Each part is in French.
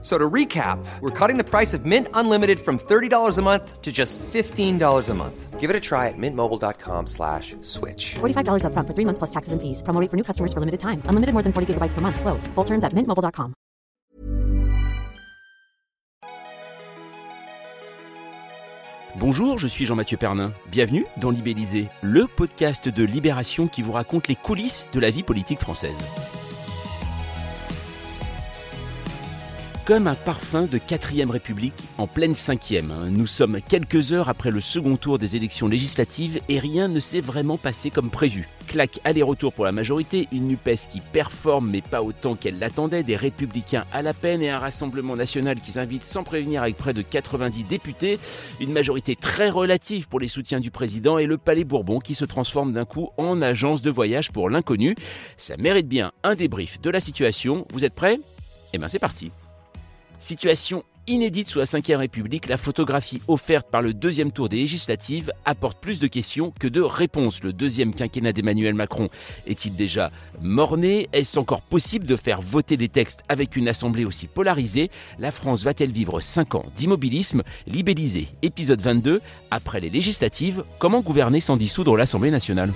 So to recap, we're cutting the price of Mint Unlimited from $30 a month to just $15 a month. Give it a try at mintmobile.com slash switch. $45 upfront for three months plus taxes and fees. Promo rate for new customers for limited time. Unlimited more than 40 gigabytes per month. Slows. Full terms at mintmobile.com. Bonjour, je suis Jean-Mathieu Pernin. Bienvenue dans Libellisé, le podcast de Libération qui vous raconte les coulisses de la vie politique française. Comme un parfum de 4ème République en pleine 5ème. Nous sommes quelques heures après le second tour des élections législatives et rien ne s'est vraiment passé comme prévu. Claque aller-retour pour la majorité, une NUPES qui performe mais pas autant qu'elle l'attendait, des républicains à la peine et un rassemblement national qui s'invite sans prévenir avec près de 90 députés, une majorité très relative pour les soutiens du président et le Palais Bourbon qui se transforme d'un coup en agence de voyage pour l'inconnu. Ça mérite bien un débrief de la situation. Vous êtes prêts? Eh bien c'est parti. Situation inédite sous la Ve République, la photographie offerte par le deuxième tour des législatives apporte plus de questions que de réponses. Le deuxième quinquennat d'Emmanuel Macron est-il déjà mort-né Est-ce encore possible de faire voter des textes avec une assemblée aussi polarisée? La France va-t-elle vivre 5 ans d'immobilisme? Libellisé, épisode 22. Après les législatives, comment gouverner sans dissoudre l'Assemblée nationale?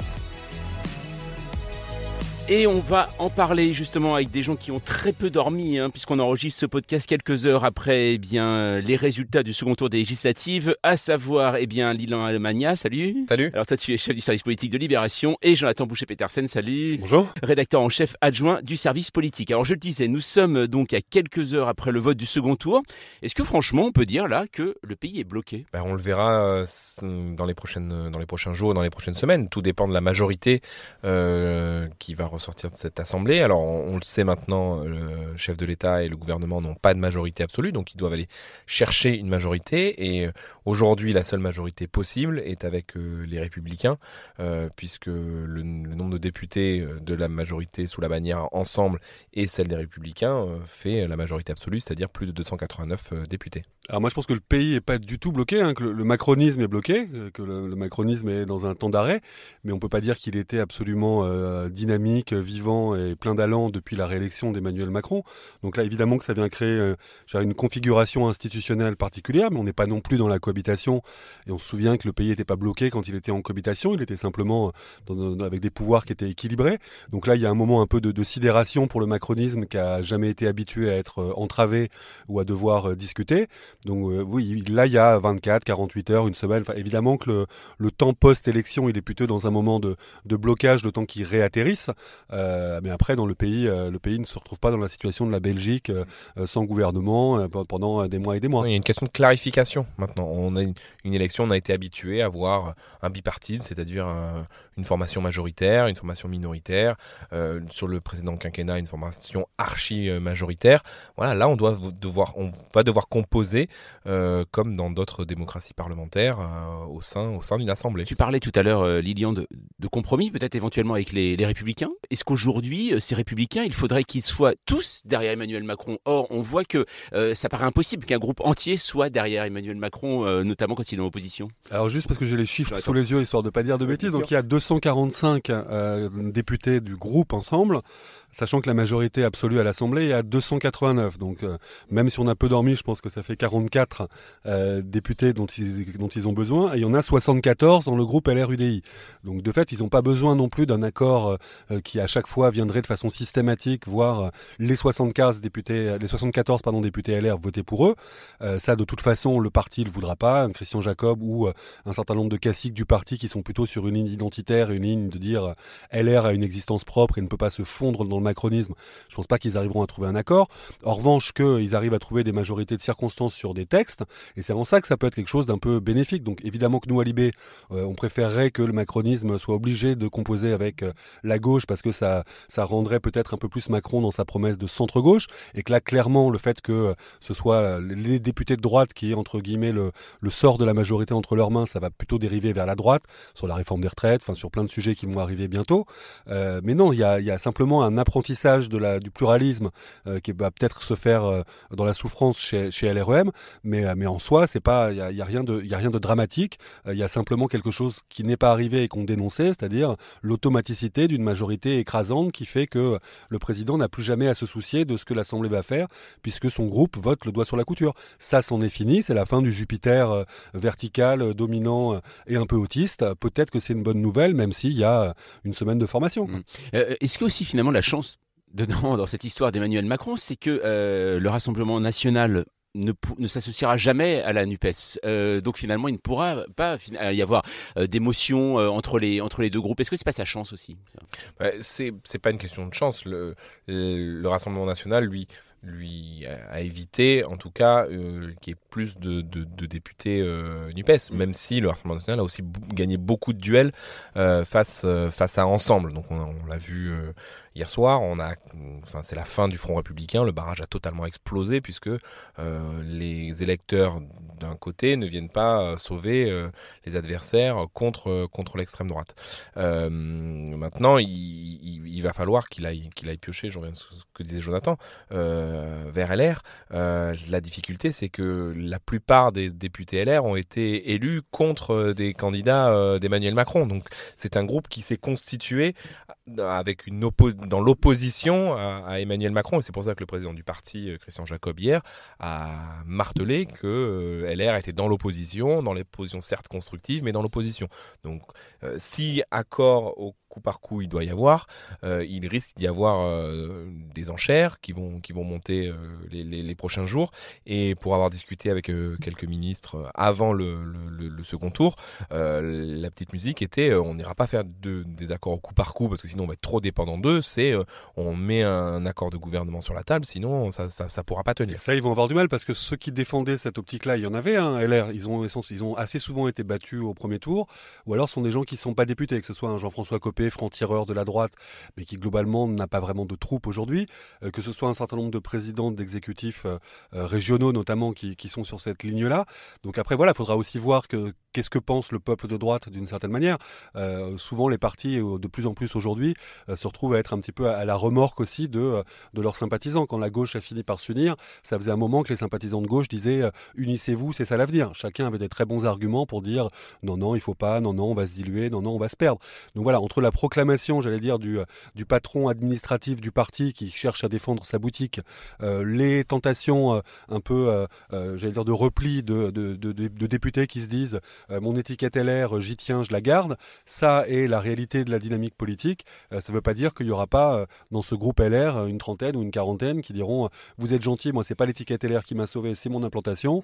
Et on va en parler justement avec des gens qui ont très peu dormi, hein, puisqu'on enregistre ce podcast quelques heures après eh bien, les résultats du second tour des législatives, à savoir eh bien, Lilan Almania, salut. Salut. Alors toi tu es chef du service politique de Libération et Jonathan Boucher-Petersen, salut. Bonjour. Rédacteur en chef adjoint du service politique. Alors je le disais, nous sommes donc à quelques heures après le vote du second tour. Est-ce que franchement on peut dire là que le pays est bloqué? Ben, On le verra euh, dans les, prochaines, dans les prochains jours, dans les prochaines semaines. Tout dépend de la majorité euh, qui va ressortir de cette assemblée. Alors on, le sait maintenant, le chef de l'État et le gouvernement n'ont pas de majorité absolue, donc ils doivent aller chercher une majorité. Et euh, aujourd'hui, la seule majorité possible est avec euh, les Républicains, euh, puisque le, nombre de députés de la majorité sous la bannière Ensemble et celle des Républicains fait la majorité absolue, c'est-à-dire plus de 289 députés. Alors moi je pense que le pays est pas du tout bloqué, hein, que le, macronisme est bloqué, que le, macronisme est dans un temps d'arrêt, mais on peut pas dire qu'il était absolument dynamique, vivant et plein d'allant depuis la réélection d'Emmanuel Macron. Donc là, évidemment que ça vient créer euh, une configuration institutionnelle particulière, mais on n'est pas non plus dans la cohabitation. Et on se souvient que le pays n'était pas bloqué quand il était en cohabitation, il était simplement dans, avec des pouvoirs qui étaient équilibrés. Donc là, il y a un moment un peu de, sidération pour le macronisme qui a jamais été habitué à être euh, entravé ou à devoir euh, discuter. Donc oui, là, il y a 24, 48 heures, une semaine. Enfin, évidemment que le, le temps post-élection, il est plutôt dans un moment de, de blocage, le temps qu'il réatterrisse. Euh, mais après, dans le pays, euh, le pays ne se retrouve pas dans la situation de la Belgique euh, sans gouvernement pendant des mois et des mois. Il y a une question de clarification maintenant. On a une, élection, on a été habitué à voir un bipartisme, c'est-à-dire une formation majoritaire, une formation minoritaire. sur le précédent quinquennat, une formation archi majoritaire. Voilà, là, on doit devoir, on va devoir composer comme dans d'autres démocraties parlementaires au sein, au sein d'une assemblée. Tu parlais tout à l'heure, Lilian, de, de compromis, peut-être éventuellement avec les, les républicains. Est-ce qu'aujourd'hui, euh, ces républicains, il faudrait qu'ils soient tous derrière Emmanuel Macron? Or, on voit que euh, ça paraît impossible qu'un groupe entier soit derrière Emmanuel Macron, euh, notamment quand il est en opposition. Alors juste parce que j'ai les chiffres sous les yeux, histoire de ne pas dire de bêtises, donc il y a 245 députés du groupe ensemble sachant que la majorité absolue à l'Assemblée est à 289. Donc euh, même si on a peu dormi, je pense que ça fait 44 euh, députés dont ils, ont besoin. Et il y en a 74 dans le groupe LR-UDI. Donc de fait, ils n'ont pas besoin non plus d'un accord euh, qui à chaque fois viendrait de façon systématique, voir les 75 députés, les 74 pardon, députés LR voter pour eux. ça, de toute façon, le parti ne le voudra pas. Christian Jacob ou un certain nombre de classiques du parti qui sont plutôt sur une ligne identitaire, une ligne de dire LR a une existence propre et ne peut pas se fondre dans macronisme, je pense pas qu'ils arriveront à trouver un accord. En revanche, qu'ils arrivent à trouver des majorités de circonstances sur des textes, et c'est en ça que ça peut être quelque chose d'un peu bénéfique. Donc évidemment que nous, à Libé, euh, on préférerait que le macronisme soit obligé de composer avec euh, la gauche, parce que ça, ça rendrait peut-être un peu plus Macron dans sa promesse de centre-gauche, et que là, clairement, le fait que euh, ce soit les députés de droite qui aient, entre guillemets, le, le sort de la majorité entre leurs mains, ça va plutôt dériver vers la droite, sur la réforme des retraites, enfin sur plein de sujets qui vont arriver bientôt. mais non, il y a, simplement un l'apprentissage de la, du pluralisme qui va peut-être se faire dans la souffrance chez, chez LREM, mais, mais en soi, il y a, y a, rien de, a rien de dramatique. Il y a simplement quelque chose qui n'est pas arrivé et qu'on dénonçait, c'est-à-dire l'automaticité d'une majorité écrasante qui fait que le président n'a plus jamais à se soucier de ce que l'Assemblée va faire, puisque son groupe vote le doigt sur la couture. Ça, c'en est fini, c'est la fin du Jupiter vertical, dominant et un peu autiste. Peut-être que c'est une bonne nouvelle, même s'il y a une semaine de formation. Mmh. Euh, Est-ce que aussi finalement la chance dans cette histoire d'Emmanuel Macron, c'est que euh, le Rassemblement national ne, s'associera jamais à la Nupes. Euh, donc finalement, il ne pourra pas y avoir euh, d'émotion euh, entre les deux groupes. Est-ce que c'est pas sa chance aussi? Bah, C'est pas une question de chance. Le Rassemblement national, lui, lui a évité, en tout cas, euh, qu'il y ait plus de, de, de députés euh, NUPES, mmh. même si le Rassemblement national a aussi gagné beaucoup de duels euh, face, face à Ensemble. Donc on, on l'a vu hier soir, on a, enfin, c'est la fin du Front républicain, le barrage a totalement explosé puisque les électeurs d'un côté ne viennent pas sauver les adversaires contre, contre l'extrême droite. maintenant, il, va falloir qu'il aille, qu'il aille piocher, je reviens à ce que disait Jonathan, euh, vers LR. Euh, la difficulté, c'est que la plupart des députés LR ont été élus contre des candidats euh, d'Emmanuel Macron. Donc c'est un groupe qui s'est constitué avec une dans l'opposition à, à, Emmanuel Macron. Et c'est pour ça que le président du parti, Christian Jacob, hier, a martelé que LR était dans l'opposition, dans l'opposition certes constructive, mais dans l'opposition. Donc si accord au coup par coup il doit y avoir, euh, il risque d'y avoir euh, des enchères qui vont, qui vont monter euh, les, prochains jours. Et pour avoir discuté avec quelques ministres avant le, second tour, la petite musique était on n'ira pas faire de, des accords au coup par coup parce que sinon on va être trop dépendant d'eux. C'est on met un accord de gouvernement sur la table, sinon ça, ça pourra pas tenir. Ça, ils vont avoir du mal parce que ceux qui défendaient cette optique-là, il y en avait, hein, LR. Ils ont, ils ont assez souvent été battus au premier tour, ou alors ce sont des gens qui sont pas députés, que ce soit un Jean-François Copé, franc-tireur de la droite, mais qui globalement n'a pas vraiment de troupe aujourd'hui, euh, que ce soit un certain nombre de présidents d'exécutifs euh, régionaux notamment qui, sont sur cette ligne-là. Donc après voilà, il faudra aussi voir que qu'est-ce que pense le peuple de droite d'une certaine manière. Euh, souvent les partis, de plus en plus aujourd'hui, euh, se retrouvent à être un petit peu à la remorque aussi de, de leurs sympathisants. Quand la gauche a fini par s'unir, ça faisait un moment que les sympathisants de gauche disaient unissez-vous, c'est ça l'avenir. Chacun avait des très bons arguments pour dire non, non, il faut pas, non, non, on va se diluer, non, non, on va se perdre. Donc voilà, entre la proclamation, j'allais dire, du, du patron administratif du parti qui cherche à défendre sa boutique, euh, les tentations euh, un peu, euh, euh j'allais dire, de repli de, députés qui se disent mon étiquette LR, j'y tiens, je la garde, ça est la réalité de la dynamique politique. ça ne veut pas dire qu'il n'y aura pas dans ce groupe LR une trentaine ou une quarantaine qui diront vous êtes gentil, moi c'est pas l'étiquette LR qui m'a sauvé, c'est mon implantation,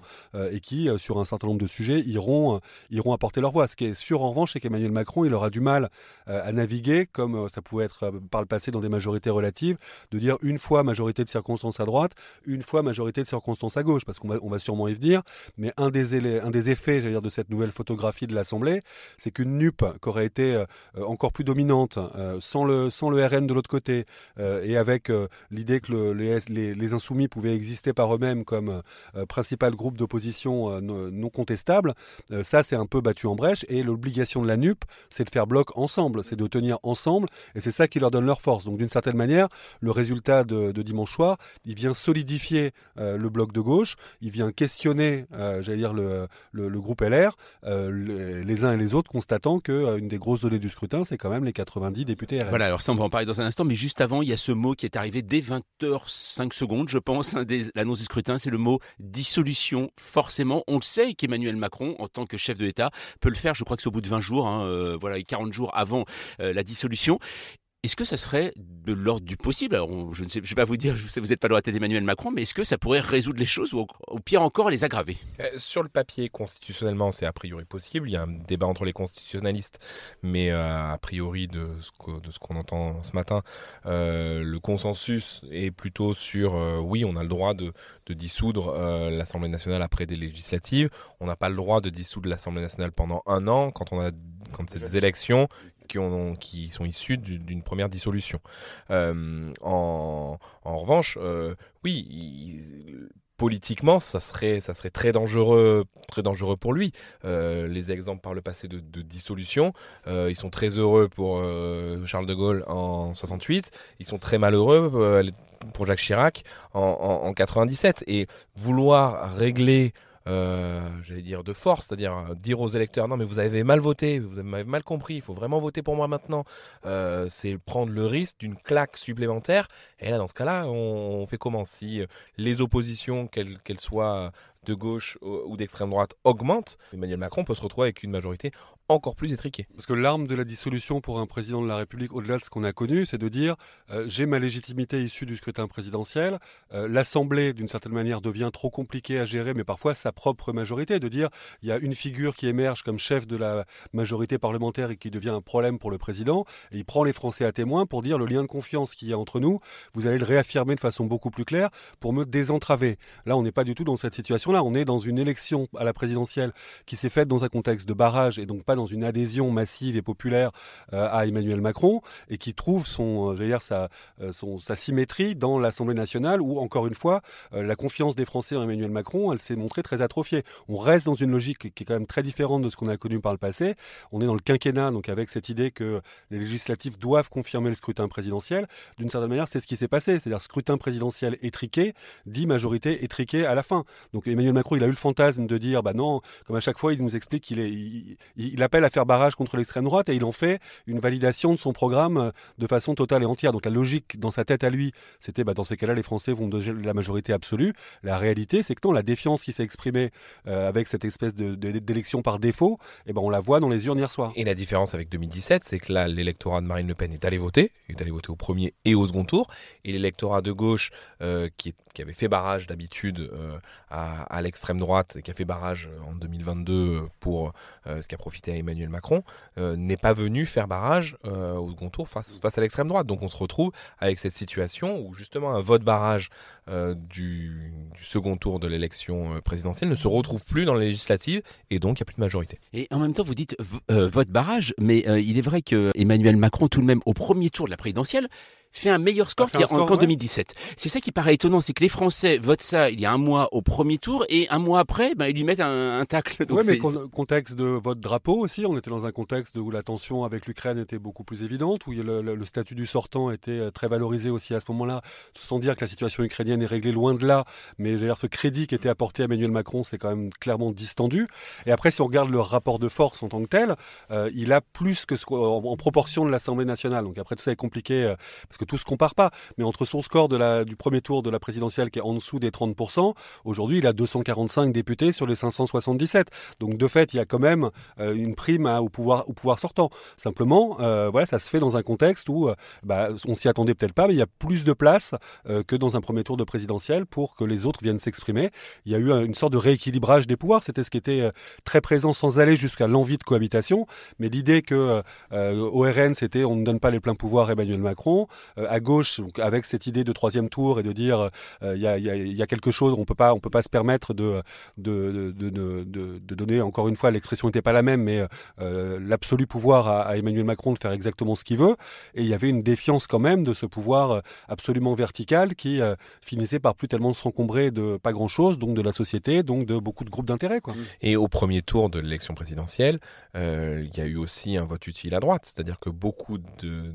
et qui, sur un certain nombre de sujets, iront, iront apporter leur voix. Ce qui est sûr en revanche, c'est qu'Emmanuel Macron, il aura du mal à naviguer comme ça pouvait être par le passé dans des majorités relatives, de dire une fois majorité de circonstances à droite, une fois majorité de circonstances à gauche, parce qu'on va, on va sûrement y venir. Mais un des, un des effets, dire, de cette nouvelle photographie de l'Assemblée, c'est qu'une NUP qui aurait été euh, encore plus dominante, euh, sans, le, sans le RN de l'autre côté, euh, et avec l'idée que le, les, les, les, insoumis pouvaient exister par eux-mêmes comme principal groupe d'opposition non contestable, ça c'est un peu battu en brèche. Et l'obligation de la NUP, c'est de faire bloc ensemble, c'est de tenir ensemble, et c'est ça qui leur donne leur force. Donc d'une certaine manière, le résultat de, de dimanche soir, il vient solidifier euh, le bloc de gauche, il vient questionner, euh, j'allais dire, le, le, le, groupe LR, euh, les, les, uns et les autres, constatant que euh, des grosses données du scrutin, c'est quand même les 90 députés RN. Voilà, alors ça, on va en parler dans un instant, mais juste avant, il y a ce mot qui est arrivé dès 20h05 secondes, je pense, hein, l'annonce du scrutin, c'est le mot dissolution. Forcément, on le sait qu'Emmanuel Macron, en tant que chef de l'État, peut le faire, je crois que c'est au bout de 20 jours, hein, euh, voilà, 40 jours avant la dissolution. Est-ce que ça serait de l'ordre du possible? Alors, on, je ne sais, je vais pas vous dire, je sais, vous n'êtes pas dans la tête d'Emmanuel Macron, mais est-ce que ça pourrait résoudre les choses ou au pire encore les aggraver? Euh, Sur le papier, constitutionnellement, c'est a priori possible. Il y a un débat entre les constitutionnalistes, mais euh, a priori de ce, que, de ce qu'on entend ce matin, euh, le consensus est plutôt sur euh, oui, on a le droit de, de dissoudre euh, l'Assemblée nationale après des législatives. On n'a pas le droit de dissoudre l'Assemblée nationale pendant un an quand on a quand c'est des élections qui, ont, qui sont issus d'une première dissolution. Euh, en, revanche, euh, oui, politiquement, ça serait, très dangereux, très dangereux pour lui. Euh, les exemples par le passé de, dissolution, ils sont très heureux pour Charles de Gaulle en 68, ils sont très malheureux pour Jacques Chirac en, en, en 97. Et vouloir régler j'allais dire de force, c'est-à-dire euh, dire aux électeurs non mais vous avez mal voté, vous avez mal compris, il faut vraiment voter pour moi maintenant. Euh, c'est prendre le risque d'une claque supplémentaire. Et là dans ce cas-là, on, fait comment si les oppositions, qu'elles qu'elles soient de gauche ou d'extrême droite augmente, Emmanuel Macron peut se retrouver avec une majorité encore plus étriquée. Parce que l'arme de la dissolution pour un président de la République, au-delà de ce qu'on a connu, c'est de dire euh, j'ai ma légitimité issue du scrutin présidentiel, euh, l'Assemblée d'une certaine manière devient trop compliquée à gérer, mais parfois sa propre majorité, de dire il y a une figure qui émerge comme chef de la majorité parlementaire et qui devient un problème pour le président, et il prend les Français à témoin pour dire le lien de confiance qu'il y a entre nous, vous allez le réaffirmer de façon beaucoup plus claire pour me désentraver. Là, on n'est pas du tout dans cette situation-là, on est dans une élection à la présidentielle qui s'est faite dans un contexte de barrage et donc pas dans une adhésion massive et populaire euh, à Emmanuel Macron et qui trouve son, euh, dire, sa, euh, son, sa symétrie dans l'Assemblée nationale où, encore une fois, la confiance des Français en Emmanuel Macron, elle s'est montrée très atrophiée. On reste dans une logique qui est quand même très différente de ce qu'on a connu par le passé. On est dans le quinquennat, donc avec cette idée que les législatifs doivent confirmer le scrutin présidentiel. D'une certaine manière, c'est ce qui s'est passé. C'est-à-dire scrutin présidentiel étriqué, dit majorité étriquée à la fin. Donc Emmanuel Macron, il a eu le fantasme de dire, bah non, comme à chaque fois, il nous explique qu'il est, il, il appelle à faire barrage contre l'extrême droite et il en fait une validation de son programme euh, de façon totale et entière. Donc la logique dans sa tête à lui, c'était bah, dans ces cas-là, les Français vont de la majorité absolue. La réalité, c'est que non, la défiance qui s'est exprimée euh, avec cette espèce d'élection de, par défaut, eh ben on la voit dans les urnes hier soir. Et la différence avec 2017, c'est que là, l'électorat de Marine Le Pen est allé voter, est allé voter au premier et au second tour, et l'électorat de gauche euh, qui, qui, avait fait barrage d'habitude euh, à, à l'extrême droite, et qui a fait barrage en 2022 pour euh, ce qui a profité à Emmanuel Macron, euh, n'est pas venu faire barrage euh, au second tour face, à l'extrême droite. Donc on se retrouve avec cette situation où justement un vote barrage euh, du, du, second tour de l'élection présidentielle ne se retrouve plus dans les législatives et donc il n'y a plus de majorité. Et en même temps, vous dites vote barrage, mais il est vrai que Emmanuel Macron, tout de même, au premier tour de la présidentielle, fait un meilleur score qu'en qu 2017. C'est ça qui paraît étonnant, c'est que les Français votent ça il y a un mois au premier tour et un mois après, ben, ils lui mettent un, un tacle. Oui, mais con contexte de vote drapeau aussi, on était dans un contexte où la tension avec l'Ukraine était beaucoup plus évidente, où le, le, le, statut du sortant était euh, très valorisé aussi à ce moment-là, sans dire que la situation ukrainienne est réglée loin de là, mais ce crédit qui était apporté à Emmanuel Macron, c'est quand même clairement distendu. Et après, si on regarde le rapport de force en tant que tel, euh, il a plus que ce, en, en proportion de l'Assemblée nationale. Donc après, tout ça est compliqué, euh, parce que tout se compare pas, mais entre son score de la, du premier tour de la présidentielle qui est en dessous des 30%, aujourd'hui il a 245 députés sur les 577. Donc de fait, il y a quand même euh, une prime au, pouvoir, au pouvoir sortant. Simplement, euh, voilà, ça se fait dans un contexte où euh, bah, on s'y attendait peut-être pas, mais il y a plus de place euh, que dans un premier tour de présidentielle pour que les autres viennent s'exprimer. Il y a eu une sorte de rééquilibrage des pouvoirs, c'était ce qui était très présent sans aller jusqu'à l'envie de cohabitation, mais l'idée que au RN c'était on ne donne pas les pleins pouvoirs à Emmanuel Macron, à gauche, donc avec cette idée de troisième tour et de dire il euh, y, a, y, a, quelque chose, on peut pas, on peut pas se permettre de donner encore une fois l'expression n'était pas la même, mais euh, l'absolu pouvoir à, Emmanuel Macron de faire exactement ce qu'il veut. Et il y avait une défiance quand même de ce pouvoir euh, absolument vertical qui euh, finissait par plus tellement s'encombrer de pas grand chose, donc de la société, donc de beaucoup de groupes d'intérêt. Quoi. Et au premier tour de l'élection présidentielle, euh, il y a eu aussi un vote utile à droite, c'est-à-dire que beaucoup de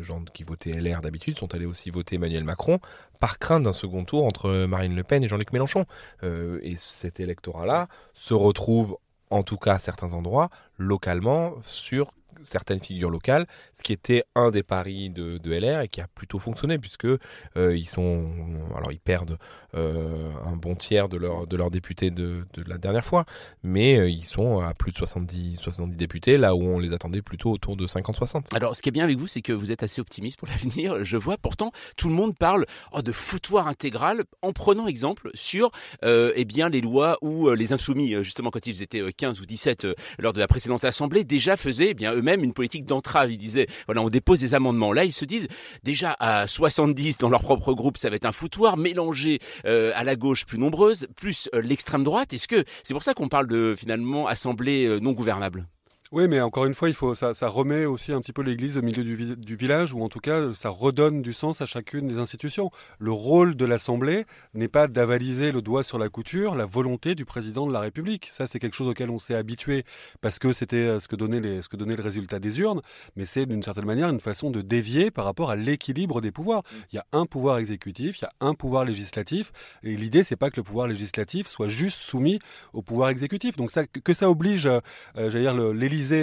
gens qui votaient LR d'habitude sont allés aussi voter Emmanuel Macron par crainte d'un second tour entre Marine Le Pen et Jean-Luc Mélenchon. Euh, et cet électorat-là se retrouve, en tout cas à certains endroits, localement, sur certaines figures locales, ce qui était un des paris de, LR et qui a plutôt fonctionné puisque euh, ils sont, alors ils perdent euh, un bon tiers de leurs de députés de, la dernière fois, mais euh, ils sont à plus de 70 70 députés là où on les attendait plutôt autour de 50-60. Alors ce qui est bien avec vous, c'est que vous êtes assez optimiste pour l'avenir. Je vois pourtant tout le monde parle oh, de foutoir intégral en prenant exemple sur eh bien les lois où les insoumis justement quand ils étaient 15 ou 17 lors de la précédente assemblée déjà faisaient eh bien eux-mêmes une politique d'entrave. Ils disaient, voilà, on dépose des amendements. Là, ils se disent, déjà à 70 dans leur propre groupe, ça va être un foutoir mélangé euh, à la gauche plus nombreuse, plus euh, l'extrême droite. Est-ce que c'est pour ça qu'on parle de finalement assemblée euh, non gouvernable? Oui, mais encore une fois, il faut ça, ça remet aussi un petit peu l'église au milieu du, du, village, ou en tout cas, ça redonne du sens à chacune des institutions. Le rôle de l'Assemblée n'est pas d'avaliser le doigt sur la couture la volonté du président de la République. Ça, c'est quelque chose auquel on s'est habitué parce que c'était euh, ce que donnait les, ce que donnait le résultat des urnes, mais c'est d'une certaine manière une façon de dévier par rapport à l'équilibre des pouvoirs. Il y a un pouvoir exécutif, il y a un pouvoir législatif, et l'idée, c'est pas que le pouvoir législatif soit juste soumis au pouvoir exécutif. Donc ça, que ça oblige, euh, j'allais dire,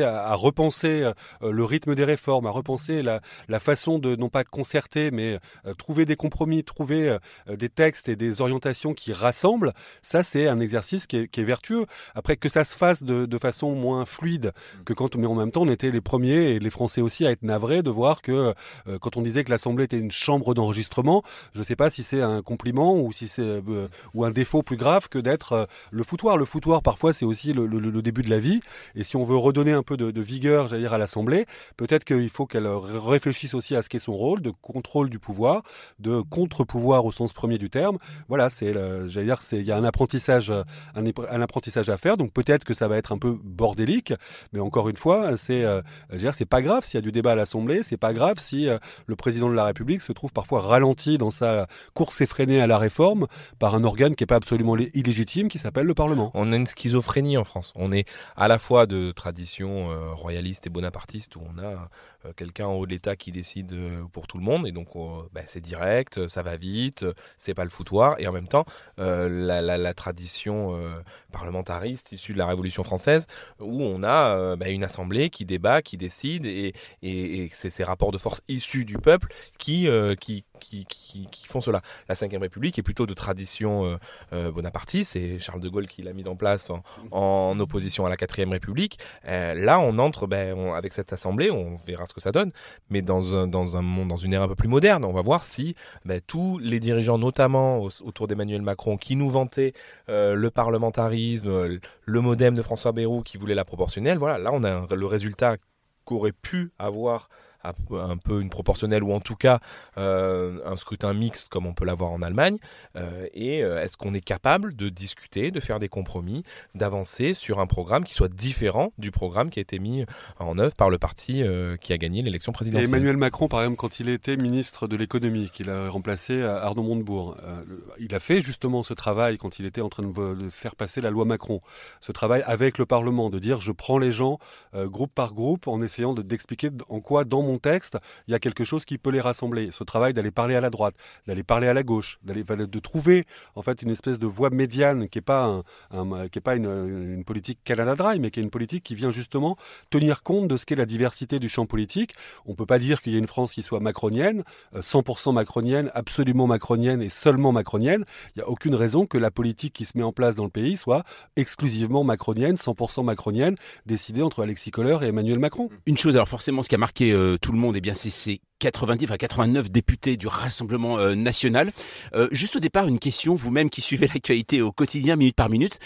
à, repenser euh, le rythme des réformes, à repenser la, façon de non pas concerter, mais euh, trouver des compromis, trouver euh, des textes et des orientations qui rassemblent, ça c'est un exercice qui est, vertueux. Après que ça se fasse de, façon moins fluide que quand, mais en même temps on était les premiers et les Français aussi à être navrés de voir que quand on disait que l'Assemblée était une chambre d'enregistrement, je ne sais pas si c'est un compliment ou si c'est ou un défaut plus grave que d'être le foutoir. Le foutoir parfois c'est aussi le, le, début de la vie et si on veut redonner un peu de, vigueur, j'allais dire, à l'Assemblée, peut-être qu'il faut qu'elle réfléchisse aussi à ce qu'est son rôle de contrôle du pouvoir, de contre-pouvoir au sens premier du terme. Voilà, c'est, j'allais dire, il y a un apprentissage, un, apprentissage à faire. Donc peut-être que ça va être un peu bordélique, mais encore une fois, c'est, euh, c'est pas grave s'il y a du débat à l'Assemblée, c'est pas grave si euh, le président de la République se trouve parfois ralenti dans sa course effrénée à la réforme par un organe qui est pas absolument illégitime, qui s'appelle le Parlement. On a une schizophrénie en France. On est à la fois de tradition euh, royaliste et bonapartiste où on a euh, quelqu'un en haut de l'État qui décide euh, pour tout le monde et donc bah, c'est direct, ça va vite, c'est pas le foutoir et en même temps la, tradition parlementariste issue de la Révolution française où on a bah, une assemblée qui débat, qui décide et, et, c'est ces rapports de force issus du peuple qui, qui, qui, qui, font cela. La Ve République est plutôt de tradition bonapartiste, c'est Charles de Gaulle qui l'a mise en place en, opposition à la Quatrième République. Là, on entre ben, avec cette assemblée, on verra ce que ça donne, mais dans un, monde, dans une ère un peu plus moderne, on va voir si ben, tous les dirigeants, notamment autour d'Emmanuel Macron, qui nous vantaient euh, le parlementarisme, le modem de François Bayrou qui voulait la proportionnelle, voilà, là on a le résultat qu'aurait pu avoir un peu une proportionnelle ou en tout cas euh, un scrutin mixte comme on peut l'avoir en Allemagne euh, Et euh, est-ce qu'on est capable de discuter, de faire des compromis, d'avancer sur un programme qui soit différent du programme qui a été mis en œuvre par le parti qui a gagné l'élection présidentielle? Emmanuel Macron, par exemple, quand il était ministre de l'économie, qu'il a remplacé Arnaud Montebourg, il a fait justement ce travail quand il était en train de faire passer la loi Macron. Ce travail avec le Parlement, de dire je prends les gens groupe par groupe en essayant d'expliquer en quoi dans mon il y a quelque chose qui peut les rassembler. Ce travail d'aller parler à la droite, d'aller parler à la gauche, d'aller de trouver en fait une espèce de voie médiane qui est pas qui est pas une, politique Canada Dry, mais qui est une politique qui vient justement tenir compte de ce qu'est la diversité du champ politique. On peut pas dire qu'il y a une France qui soit macronienne, 100% euh, macronienne, absolument macronienne et seulement macronienne. Il n'y a aucune raison que la politique qui se met en place dans le pays soit exclusivement macronienne, 100% macronienne, décidée entre Alexis Kohler et Emmanuel Macron. Une chose, alors forcément, ce qui a marqué euh, tout le monde, eh bien c'est ces 90, enfin 89 députés du Rassemblement euh, national. Euh, juste au départ, une question, vous-même qui suivez l'actualité au quotidien, minute par minute.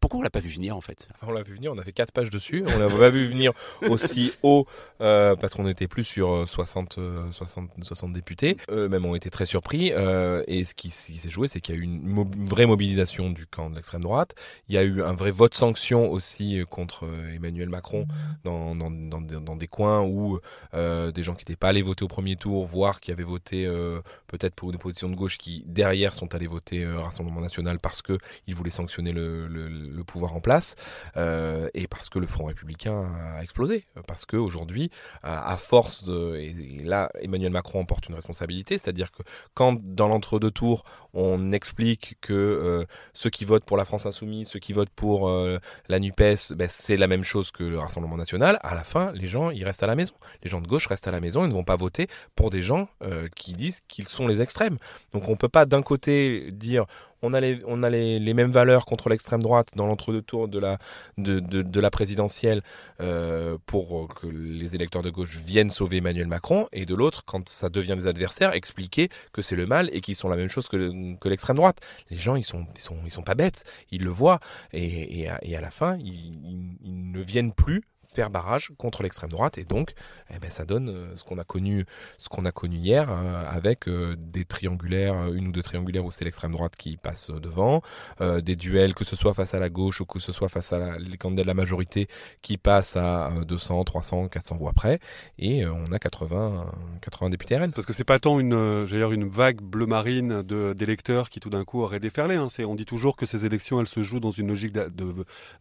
Pourquoi on l'a pas vu venir en fait? On l'a vu venir, on a fait quatre pages dessus. On l'a pas vu venir aussi haut euh, parce qu'on n'était plus sur 60, 60, 60 députés. Eux-mêmes ont été très surpris. Euh, et ce qui, s'est joué, c'est qu'il y a eu une, vraie mobilisation du camp de l'extrême droite. Il y a eu un vrai vote sanction aussi contre Emmanuel Macron dans, des coins où euh, des gens qui n'étaient pas allés voter au premier tour, voire qui avaient voté euh, peut-être pour une opposition de gauche, qui derrière sont allés voter euh, Rassemblement National parce qu'ils voulaient sanctionner le, le le pouvoir en place euh, et parce que le Front républicain a explosé. Parce qu'aujourd'hui, à, force de. Et, là, Emmanuel Macron en porte une responsabilité, c'est-à-dire que quand dans l'entre-deux tours, on explique que euh, ceux qui votent pour la France Insoumise, ceux qui votent pour euh, la NUPES, ben, c'est la même chose que le Rassemblement National, à la fin, les gens, ils restent à la maison. Les gens de gauche restent à la maison, ils ne vont pas voter pour des gens qui disent qu'ils sont les extrêmes. Donc on ne peut pas d'un côté dire on a les, on a les, mêmes valeurs contre l'extrême droite dans l'entre-deux tours de la, de, de, la présidentielle euh, pour que les électeurs de gauche viennent sauver Emmanuel Macron, et de l'autre, quand ça devient des adversaires, expliquer que c'est le mal et qu'ils sont la même chose que, que l'extrême droite. Les gens, ils sont, ils sont, ils sont pas bêtes, ils le voient, et, et, à, la fin, ils, ils ne viennent plus faire barrage contre l'extrême droite et donc eh ben, ça donne euh, ce qu'on a connu ce qu'on a connu hier euh, avec euh, des triangulaires une ou deux triangulaires où c'est l'extrême droite qui passe devant des duels que ce soit face à la gauche ou que ce soit face à les candidats de la majorité qui passent à 200 300 400 voix près. Et on a 80 80 députés RN parce que c'est pas tant une dire une vague bleu marine d'électeurs qui tout d'un coup auraient déferlé hein. on dit toujours que ces élections elles se jouent dans une logique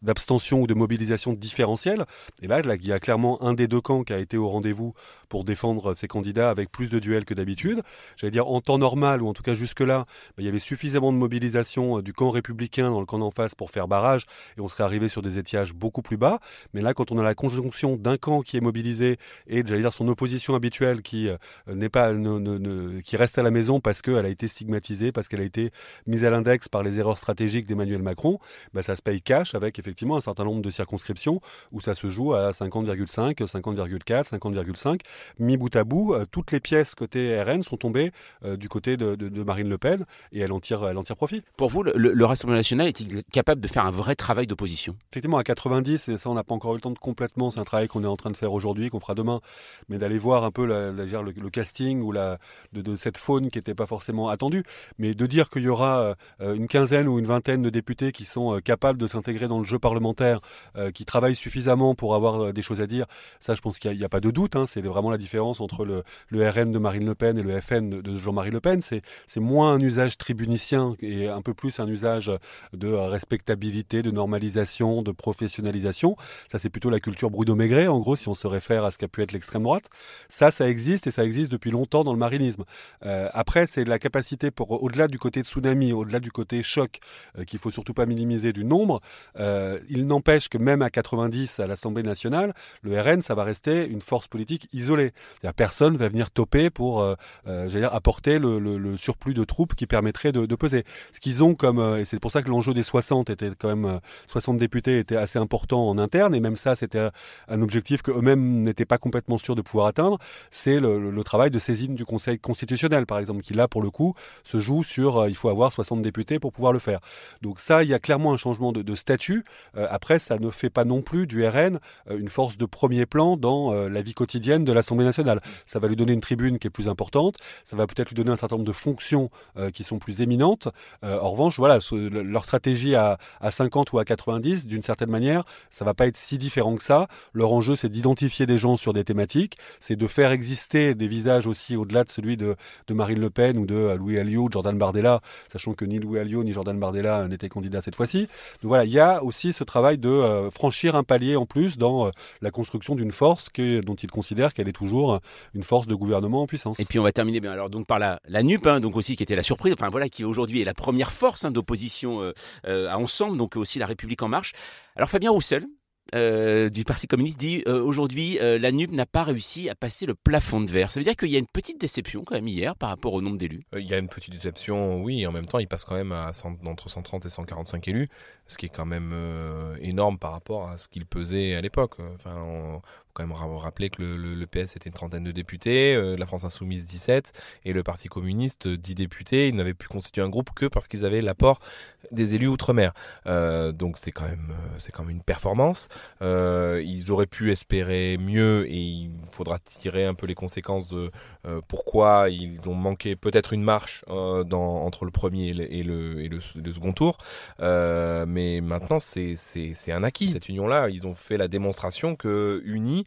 d'abstention ou de mobilisation différentielle et là, il y a clairement un des deux camps qui a été au rendez-vous pour défendre ses candidats avec plus de duels que d'habitude. J'allais dire en temps normal, ou en tout cas jusque-là, bah, il y avait suffisamment de mobilisation euh, du camp républicain dans le camp d'en face pour faire barrage, et on serait arrivé sur des étiages beaucoup plus bas. Mais là, quand on a la conjonction d'un camp qui est mobilisé et, j'allais dire, son opposition habituelle qui euh, pas, qui reste à la maison parce qu'elle a été stigmatisée, parce qu'elle a été mise à l'index par les erreurs stratégiques d'Emmanuel Macron, bah, ça se paye cash avec effectivement un certain nombre de circonscriptions où ça se joue à 50,5, 50,4, 50,5. Mis bout à bout, euh, toutes les pièces côté RN sont tombées euh, du côté de, Marine Le Pen et elle en tire, elle en tire profit. Pour vous, le, Rassemblement national est-il capable de faire un vrai travail d'opposition? Effectivement, à 90, et ça on n'a pas encore eu le temps de complètement, c'est un travail qu'on est en train de faire aujourd'hui, qu'on fera demain, mais d'aller voir un peu la, le, casting ou la, de, cette faune qui n'était pas forcément attendue, mais de dire qu'il y aura euh, une quinzaine ou une vingtaine de députés qui sont capables de s'intégrer dans le jeu parlementaire, qui travaillent suffisamment pour avoir des choses à dire. Ça, je pense qu'il n'y a, pas de doute. Hein. C'est vraiment la différence entre le, RN de Marine Le Pen et le FN de, Jean-Marie Le Pen. C'est moins un usage tribunicien et un peu plus un usage de respectabilité, de normalisation, de professionnalisation. Ça, c'est plutôt la culture Bruno-Maigret, en gros, si on se réfère à ce qu'a pu être l'extrême droite. Ça, ça existe et ça existe depuis longtemps dans le marinisme. Euh, après, c'est la capacité pour, au-delà du côté tsunami, au-delà du côté choc, euh, qu'il faut surtout pas minimiser du nombre, il n'empêche que même à 90 à l'Assemblée nationale, le RN, ça va rester une force politique isolée. Personne va venir toper pour euh, euh, apporter le, surplus de troupes qui permettrait de, peser. Ce qu'ils ont comme, euh, et c'est pour ça que l'enjeu des 60 était quand même, 60 députés était assez important en interne, et même ça, c'était un objectif que eux-mêmes n'étaient pas complètement sûrs de pouvoir atteindre, c'est le, travail de saisine du Conseil constitutionnel, par exemple, qui là, pour le coup, se joue sur, il faut avoir 60 députés pour pouvoir le faire. Donc ça, il y a clairement un changement de, statut. après, ça ne fait pas non plus du RN une force de premier plan dans la vie quotidienne de l'Assemblée nationale. Ça va lui donner une tribune qui est plus importante, ça va peut-être lui donner un certain nombre de fonctions euh, qui sont plus éminentes. en revanche, voilà, leur stratégie à, 50 ou à 90, d'une certaine manière, ça va pas être si différent que ça. Leur enjeu, c'est d'identifier des gens sur des thématiques, c'est de faire exister des visages aussi au-delà de celui de, Marine Le Pen ou de Louis Alliot, Jordan Bardella, sachant que ni Louis Alliot ni Jordan Bardella n'étaient candidats cette fois-ci. Donc voilà, il y a aussi ce travail de franchir un palier en plus dans euh, la construction d'une force dont il considère qu'elle est toujours une force de gouvernement en puissance. Et puis on va terminer bien alors donc par la, la NUP, hein, donc aussi qui était la surprise, enfin voilà, qui aujourd'hui est la première force hein, d'opposition euh, euh, à Ensemble, donc aussi la République en marche. Alors Fabien Roussel, euh, du Parti communiste dit euh, aujourd'hui euh, la NUP n'a pas réussi à passer le plafond de verre. Ça veut dire qu'il y a une petite déception quand même hier par rapport au nombre d'élus? Il y a une petite déception, oui. Et en même temps, il passe quand même à entre 130 et 145 élus, ce qui est quand même énorme par rapport à ce qu'il pesait à l'époque. Enfin, on, quand même rappeler que le, PS était une trentaine de députés, euh, la France Insoumise 17 et le Parti communiste 10 députés. Ils n'avaient pu constituer un groupe que parce qu'ils avaient l'apport des élus outre-mer. Euh, donc c'est quand même euh, c'est quand même une performance. ils auraient pu espérer mieux et il faudra tirer un peu les conséquences de pourquoi ils ont manqué peut-être une marche dans, entre le premier et le, et le, second tour. mais maintenant c'est un acquis cette union-là. Ils ont fait la démonstration que unis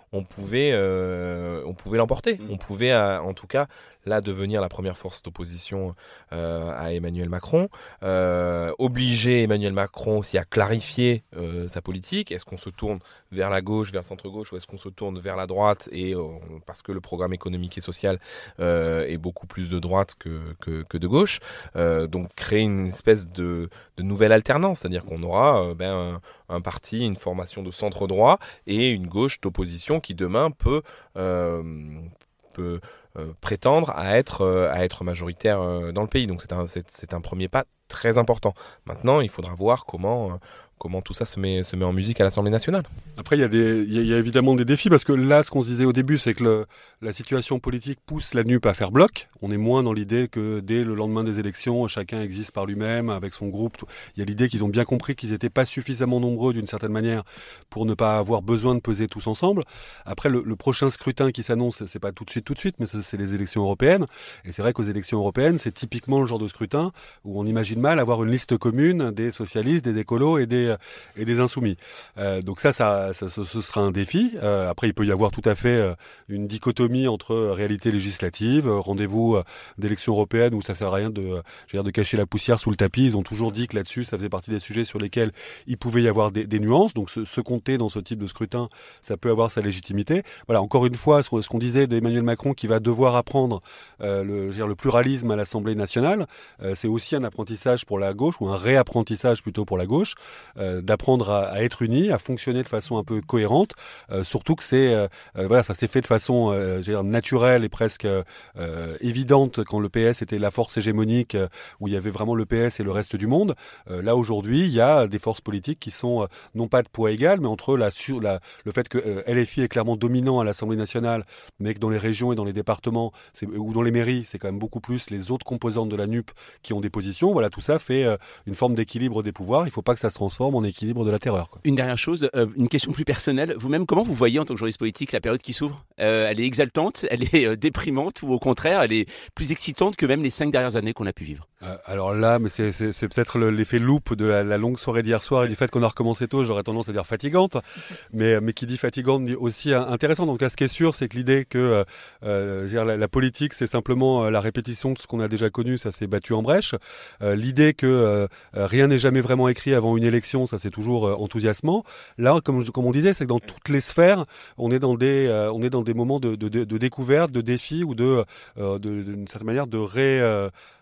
on pouvait, euh, on pouvait l'emporter. Mm. On pouvait, euh, en tout cas, là devenir la première force d'opposition euh, à Emmanuel Macron, euh, obliger Emmanuel Macron aussi à clarifier sa politique. Est-ce qu'on se tourne vers la gauche, vers le centre-gauche, ou est-ce qu'on se tourne vers la droite? Et parce que le programme économique et social est beaucoup plus de droite que, que, de gauche. donc créer une espèce de, de nouvelle alternance, c'est-à-dire qu'on aura ben, un, un, parti, une formation de centre droit et une gauche d'opposition qui demain peut peut euh, prétendre à être, euh, majoritaire euh, dans le pays. Donc c'est, un premier pas très important. Maintenant, il faudra voir comment comment tout ça se met, se met en musique à l'Assemblée nationale. Après, il y, a des, il y a évidemment des défis parce que là, ce qu'on se disait au début, c'est que la situation politique pousse la NUP à faire bloc. On est moins dans l'idée que dès le lendemain des élections, chacun existe par lui-même avec son groupe. Il y a l'idée qu'ils ont bien compris qu'ils n'étaient pas suffisamment nombreux d'une certaine manière pour ne pas avoir besoin de peser tous ensemble. Après, le, le prochain scrutin qui s'annonce, c'est pas tout de suite, tout de suite, mais c'est les élections européennes. Et c'est vrai qu'aux élections européennes, c'est typiquement le genre de scrutin où on imagine mal avoir une liste commune des socialistes, des écolos et des, et des insoumis. Euh, donc ça, ça, ça, ce sera un défi. Euh, après, il peut y avoir tout à fait euh, une dichotomie entre réalité législative, rendez-vous d'élections européennes où ça sert à rien de, dire, de cacher la poussière sous le tapis. Ils ont toujours dit que là-dessus, ça faisait partie des sujets sur lesquels il pouvait y avoir des, nuances. Donc se, compter dans ce type de scrutin, ça peut avoir sa légitimité. Voilà, encore une fois, ce qu'on disait d'Emmanuel Macron qui va devoir apprendre euh, le, dire, le pluralisme à l'Assemblée nationale, euh, c'est aussi un apprentissage pour la gauche ou un réapprentissage plutôt pour la gauche, euh, d'apprendre à, être unis, à fonctionner de façon un peu cohérente. surtout que c'est voilà, ça s'est fait de façon naturelle et presque évidente quand le PS était la force hégémonique où il y avait vraiment le PS et le reste du monde. là aujourd'hui, il y a des forces politiques qui sont non pas de poids égal, mais entre la, sur, le fait que LFI est clairement dominant à l'Assemblée nationale, mais que dans les régions et dans les départements ou dans les mairies, c'est quand même beaucoup plus les autres composantes de la NUP qui ont des positions. Voilà, tout ça fait euh, une forme d'équilibre des pouvoirs. Il ne faut pas que ça se transforme en équilibre de la terreur. Une dernière chose, euh, une question plus personnelle. Vous-même, comment vous voyez en tant que journaliste politique la période qui s'ouvre? Euh, Elle est exaltante, elle est déprimante ou au contraire, elle est plus excitante que même les cinq dernières années qu'on a pu vivre? Alors là, mais c'est, peut-être l'effet loupe de la, longue soirée d'hier soir et du fait qu'on a recommencé tôt. J'aurais tendance à dire fatigante, mais, mais qui dit fatigante dit aussi intéressante. Donc là, ce qui est sûr, c'est que l'idée que euh, la, la, politique, c'est simplement la répétition de ce qu'on a déjà connu, ça s'est battu en brèche. Euh, l'idée que euh, rien n'est jamais vraiment écrit avant une élection, ça c'est toujours euh, enthousiasmant. Là, comme, comme on disait, c'est que dans toutes les sphères, on est dans des, on est dans des moments de, de, de, découverte, de défi ou de, d'une certaine manière, de ré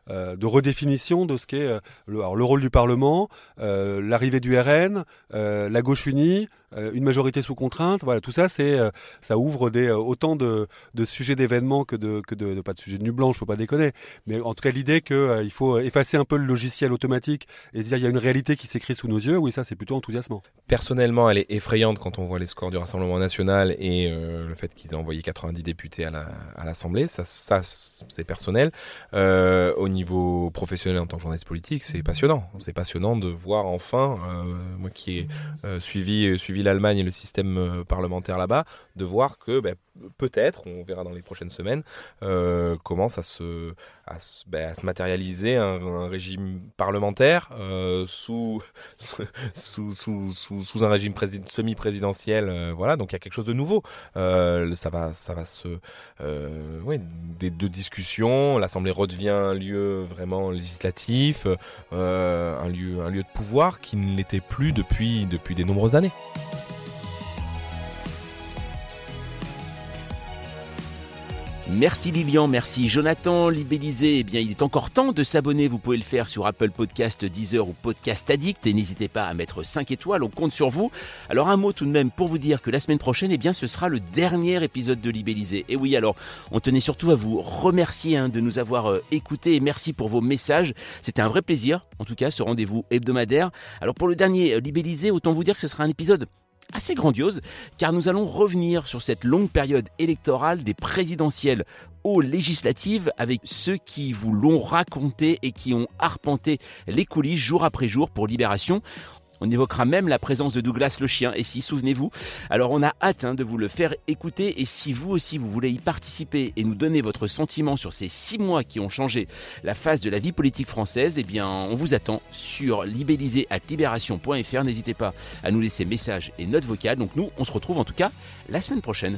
de redéfinition de ce qu'est le, le, rôle du Parlement, euh, l'arrivée du RN, euh, la gauche unie, euh, une majorité sous contrainte. Voilà, tout ça, c'est ça ouvre des autant de, de sujets d'événements que de que de, pas de sujets de nuit blanche, faut pas déconner. Mais en tout cas, l'idée que il faut effacer un peu le logiciel automatique et dire il y a une réalité qui s'écrit sous nos yeux. Oui, ça, c'est plutôt enthousiasmant. Personnellement, elle est effrayante quand on voit les scores du Rassemblement national et le fait qu'ils aient envoyé 90 députés à l'Assemblée. Ça, c'est personnel. au niveau professionnel en tant que journaliste politique, c'est passionnant. C'est passionnant de voir enfin, euh, moi qui ai euh, suivi, l'Allemagne et le système euh, parlementaire là-bas, de voir que ben, peut-être, on verra dans les prochaines semaines, commence à se, à, ben, à se matérialiser un, régime parlementaire sous, sous, sous, sous, sous, un régime semi-présidentiel. voilà, donc il y a quelque chose de nouveau. ça va, ça va se, des deux discussions. L'Assemblée redevient un lieu vraiment législatif, euh, un, lieu, un lieu de pouvoir qui ne l'était plus depuis, depuis des nombreuses années. Merci Lilian, merci Jonathan. Libellisé, eh bien il est encore temps de s'abonner. Vous pouvez le faire sur Apple Podcast, Deezer ou Podcast Addict. Et n'hésitez pas à mettre 5 étoiles, on compte sur vous. Alors un mot tout de même pour vous dire que la semaine prochaine, eh bien ce sera le dernier épisode de Libellisé. Et oui, alors on tenait surtout à vous remercier hein, de nous avoir euh, écoutés et merci pour vos messages. C'était un vrai plaisir, en tout cas, ce rendez-vous hebdomadaire. Alors pour le dernier euh, autant vous dire que ce sera un épisode assez grandiose, car nous allons revenir sur cette longue période électorale des présidentielles aux législatives avec ceux qui vous l'ont raconté et qui ont arpenté les coulisses jour après jour pour Libération. On évoquera même la présence de Douglas le chien, et si, souvenez-vous. Alors on a hâte hein, de vous le faire écouter, et si vous aussi vous voulez y participer et nous donner votre sentiment sur ces six mois qui ont changé la face de la vie politique française, eh bien on vous attend sur libellisé.libération.fr. N'hésitez pas à nous laisser messages et notes vocales. Donc nous, on se retrouve en tout cas la semaine prochaine.